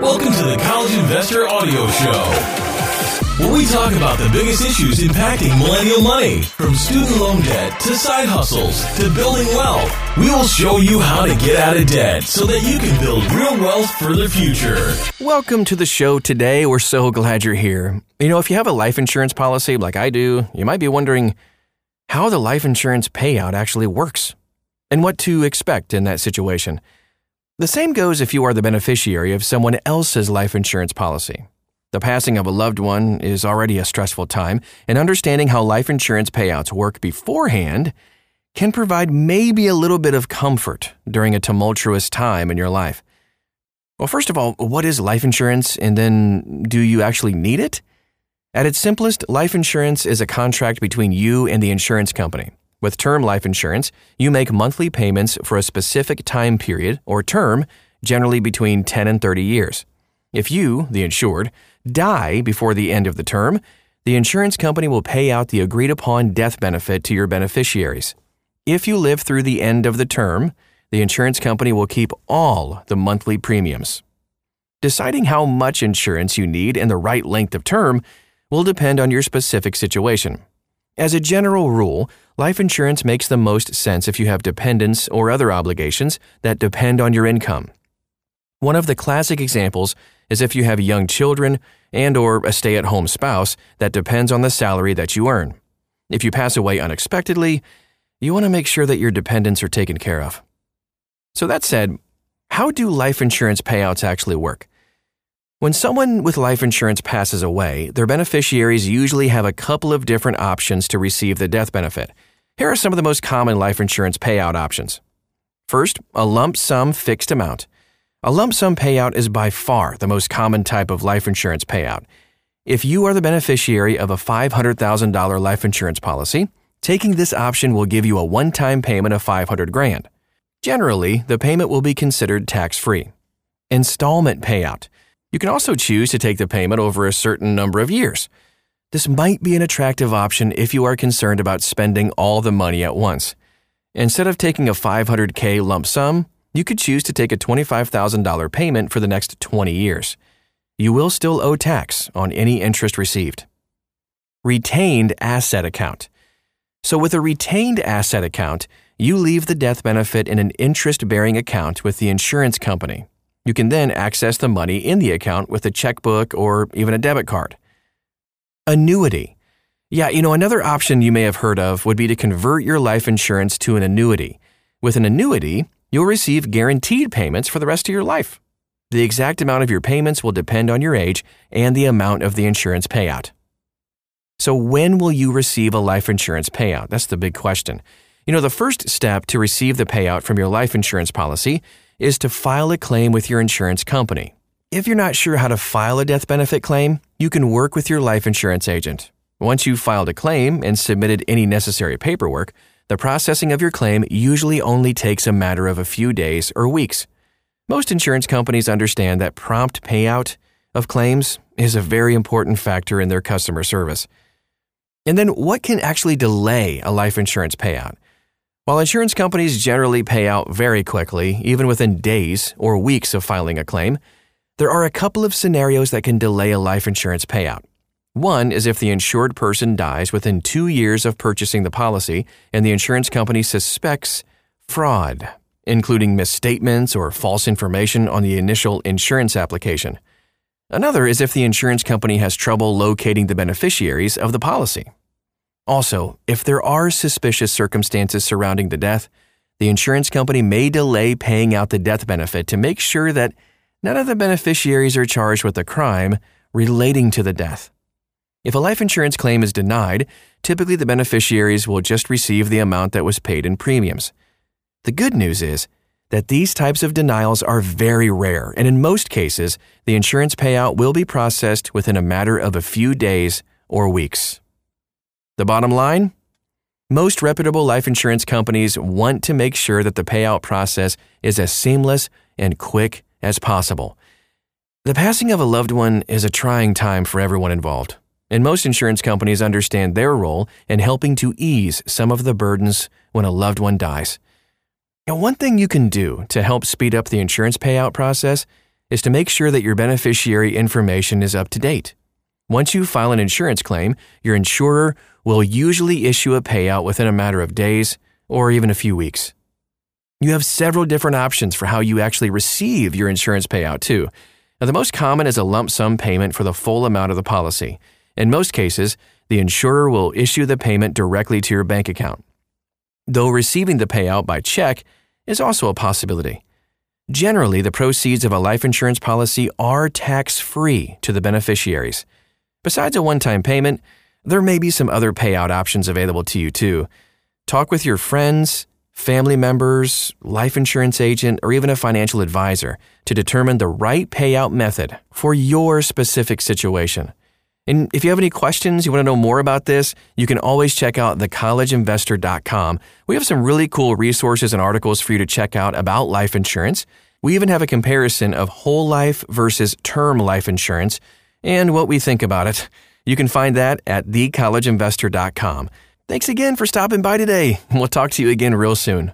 Welcome to the College Investor Audio Show where we talk about the biggest issues impacting millennial money, from student loan debt to side hustles to building wealth. We will show you how to get out of debt so that you can build real wealth for the future. Welcome to the show today. We're so glad you're here. You know, if you have a life insurance policy like I do, you might be wondering how the life insurance payout actually works and what to expect in that situation. The same goes if you are the beneficiary of someone else's life insurance policy. The passing of a loved one is already a stressful time, and understanding how life insurance payouts work beforehand can provide maybe a little bit of comfort during a tumultuous time in your life. Well, first of all, what is life insurance, and then do you actually need it? At its simplest, life insurance is a contract between you and the insurance company. With term life insurance, you make monthly payments for a specific time period or term, generally between 10 and 30 years. If you, the insured, die before the end of the term, the insurance company will pay out the agreed upon death benefit to your beneficiaries. If you live through the end of the term, the insurance company will keep all the monthly premiums. Deciding how much insurance you need and the right length of term will depend on your specific situation. As a general rule, life insurance makes the most sense if you have dependents or other obligations that depend on your income. One of the classic examples is if you have young children and or a stay-at-home spouse that depends on the salary that you earn. If you pass away unexpectedly, you want to make sure that your dependents are taken care of. So that said, how do life insurance payouts actually work? When someone with life insurance passes away, their beneficiaries usually have a couple of different options to receive the death benefit. Here are some of the most common life insurance payout options. First, a lump sum fixed amount. A lump sum payout is by far the most common type of life insurance payout. If you are the beneficiary of a $500,000 life insurance policy, taking this option will give you a one-time payment of 500 grand. Generally, the payment will be considered tax-free. Installment payout. You can also choose to take the payment over a certain number of years. This might be an attractive option if you are concerned about spending all the money at once. Instead of taking a 500k lump sum, you could choose to take a $25,000 payment for the next 20 years. You will still owe tax on any interest received. Retained asset account. So, with a retained asset account, you leave the death benefit in an interest bearing account with the insurance company. You can then access the money in the account with a checkbook or even a debit card. Annuity. Yeah, you know, another option you may have heard of would be to convert your life insurance to an annuity. With an annuity, you'll receive guaranteed payments for the rest of your life. The exact amount of your payments will depend on your age and the amount of the insurance payout. So, when will you receive a life insurance payout? That's the big question. You know, the first step to receive the payout from your life insurance policy is to file a claim with your insurance company. If you're not sure how to file a death benefit claim, you can work with your life insurance agent. Once you've filed a claim and submitted any necessary paperwork, the processing of your claim usually only takes a matter of a few days or weeks. Most insurance companies understand that prompt payout of claims is a very important factor in their customer service. And then, what can actually delay a life insurance payout? While insurance companies generally pay out very quickly, even within days or weeks of filing a claim, there are a couple of scenarios that can delay a life insurance payout. One is if the insured person dies within two years of purchasing the policy and the insurance company suspects fraud, including misstatements or false information on the initial insurance application. Another is if the insurance company has trouble locating the beneficiaries of the policy. Also, if there are suspicious circumstances surrounding the death, the insurance company may delay paying out the death benefit to make sure that none of the beneficiaries are charged with a crime relating to the death. If a life insurance claim is denied, typically the beneficiaries will just receive the amount that was paid in premiums. The good news is that these types of denials are very rare, and in most cases, the insurance payout will be processed within a matter of a few days or weeks. The bottom line? Most reputable life insurance companies want to make sure that the payout process is as seamless and quick as possible. The passing of a loved one is a trying time for everyone involved and most insurance companies understand their role in helping to ease some of the burdens when a loved one dies. Now, one thing you can do to help speed up the insurance payout process is to make sure that your beneficiary information is up to date. Once you file an insurance claim, your insurer will usually issue a payout within a matter of days or even a few weeks. You have several different options for how you actually receive your insurance payout, too. Now, the most common is a lump sum payment for the full amount of the policy. In most cases, the insurer will issue the payment directly to your bank account. Though receiving the payout by check is also a possibility. Generally, the proceeds of a life insurance policy are tax free to the beneficiaries. Besides a one time payment, there may be some other payout options available to you too. Talk with your friends, family members, life insurance agent, or even a financial advisor to determine the right payout method for your specific situation. And if you have any questions, you want to know more about this, you can always check out thecollegeinvestor.com. We have some really cool resources and articles for you to check out about life insurance. We even have a comparison of whole life versus term life insurance and what we think about it. You can find that at thecollegeinvestor.com. Thanks again for stopping by today. We'll talk to you again real soon.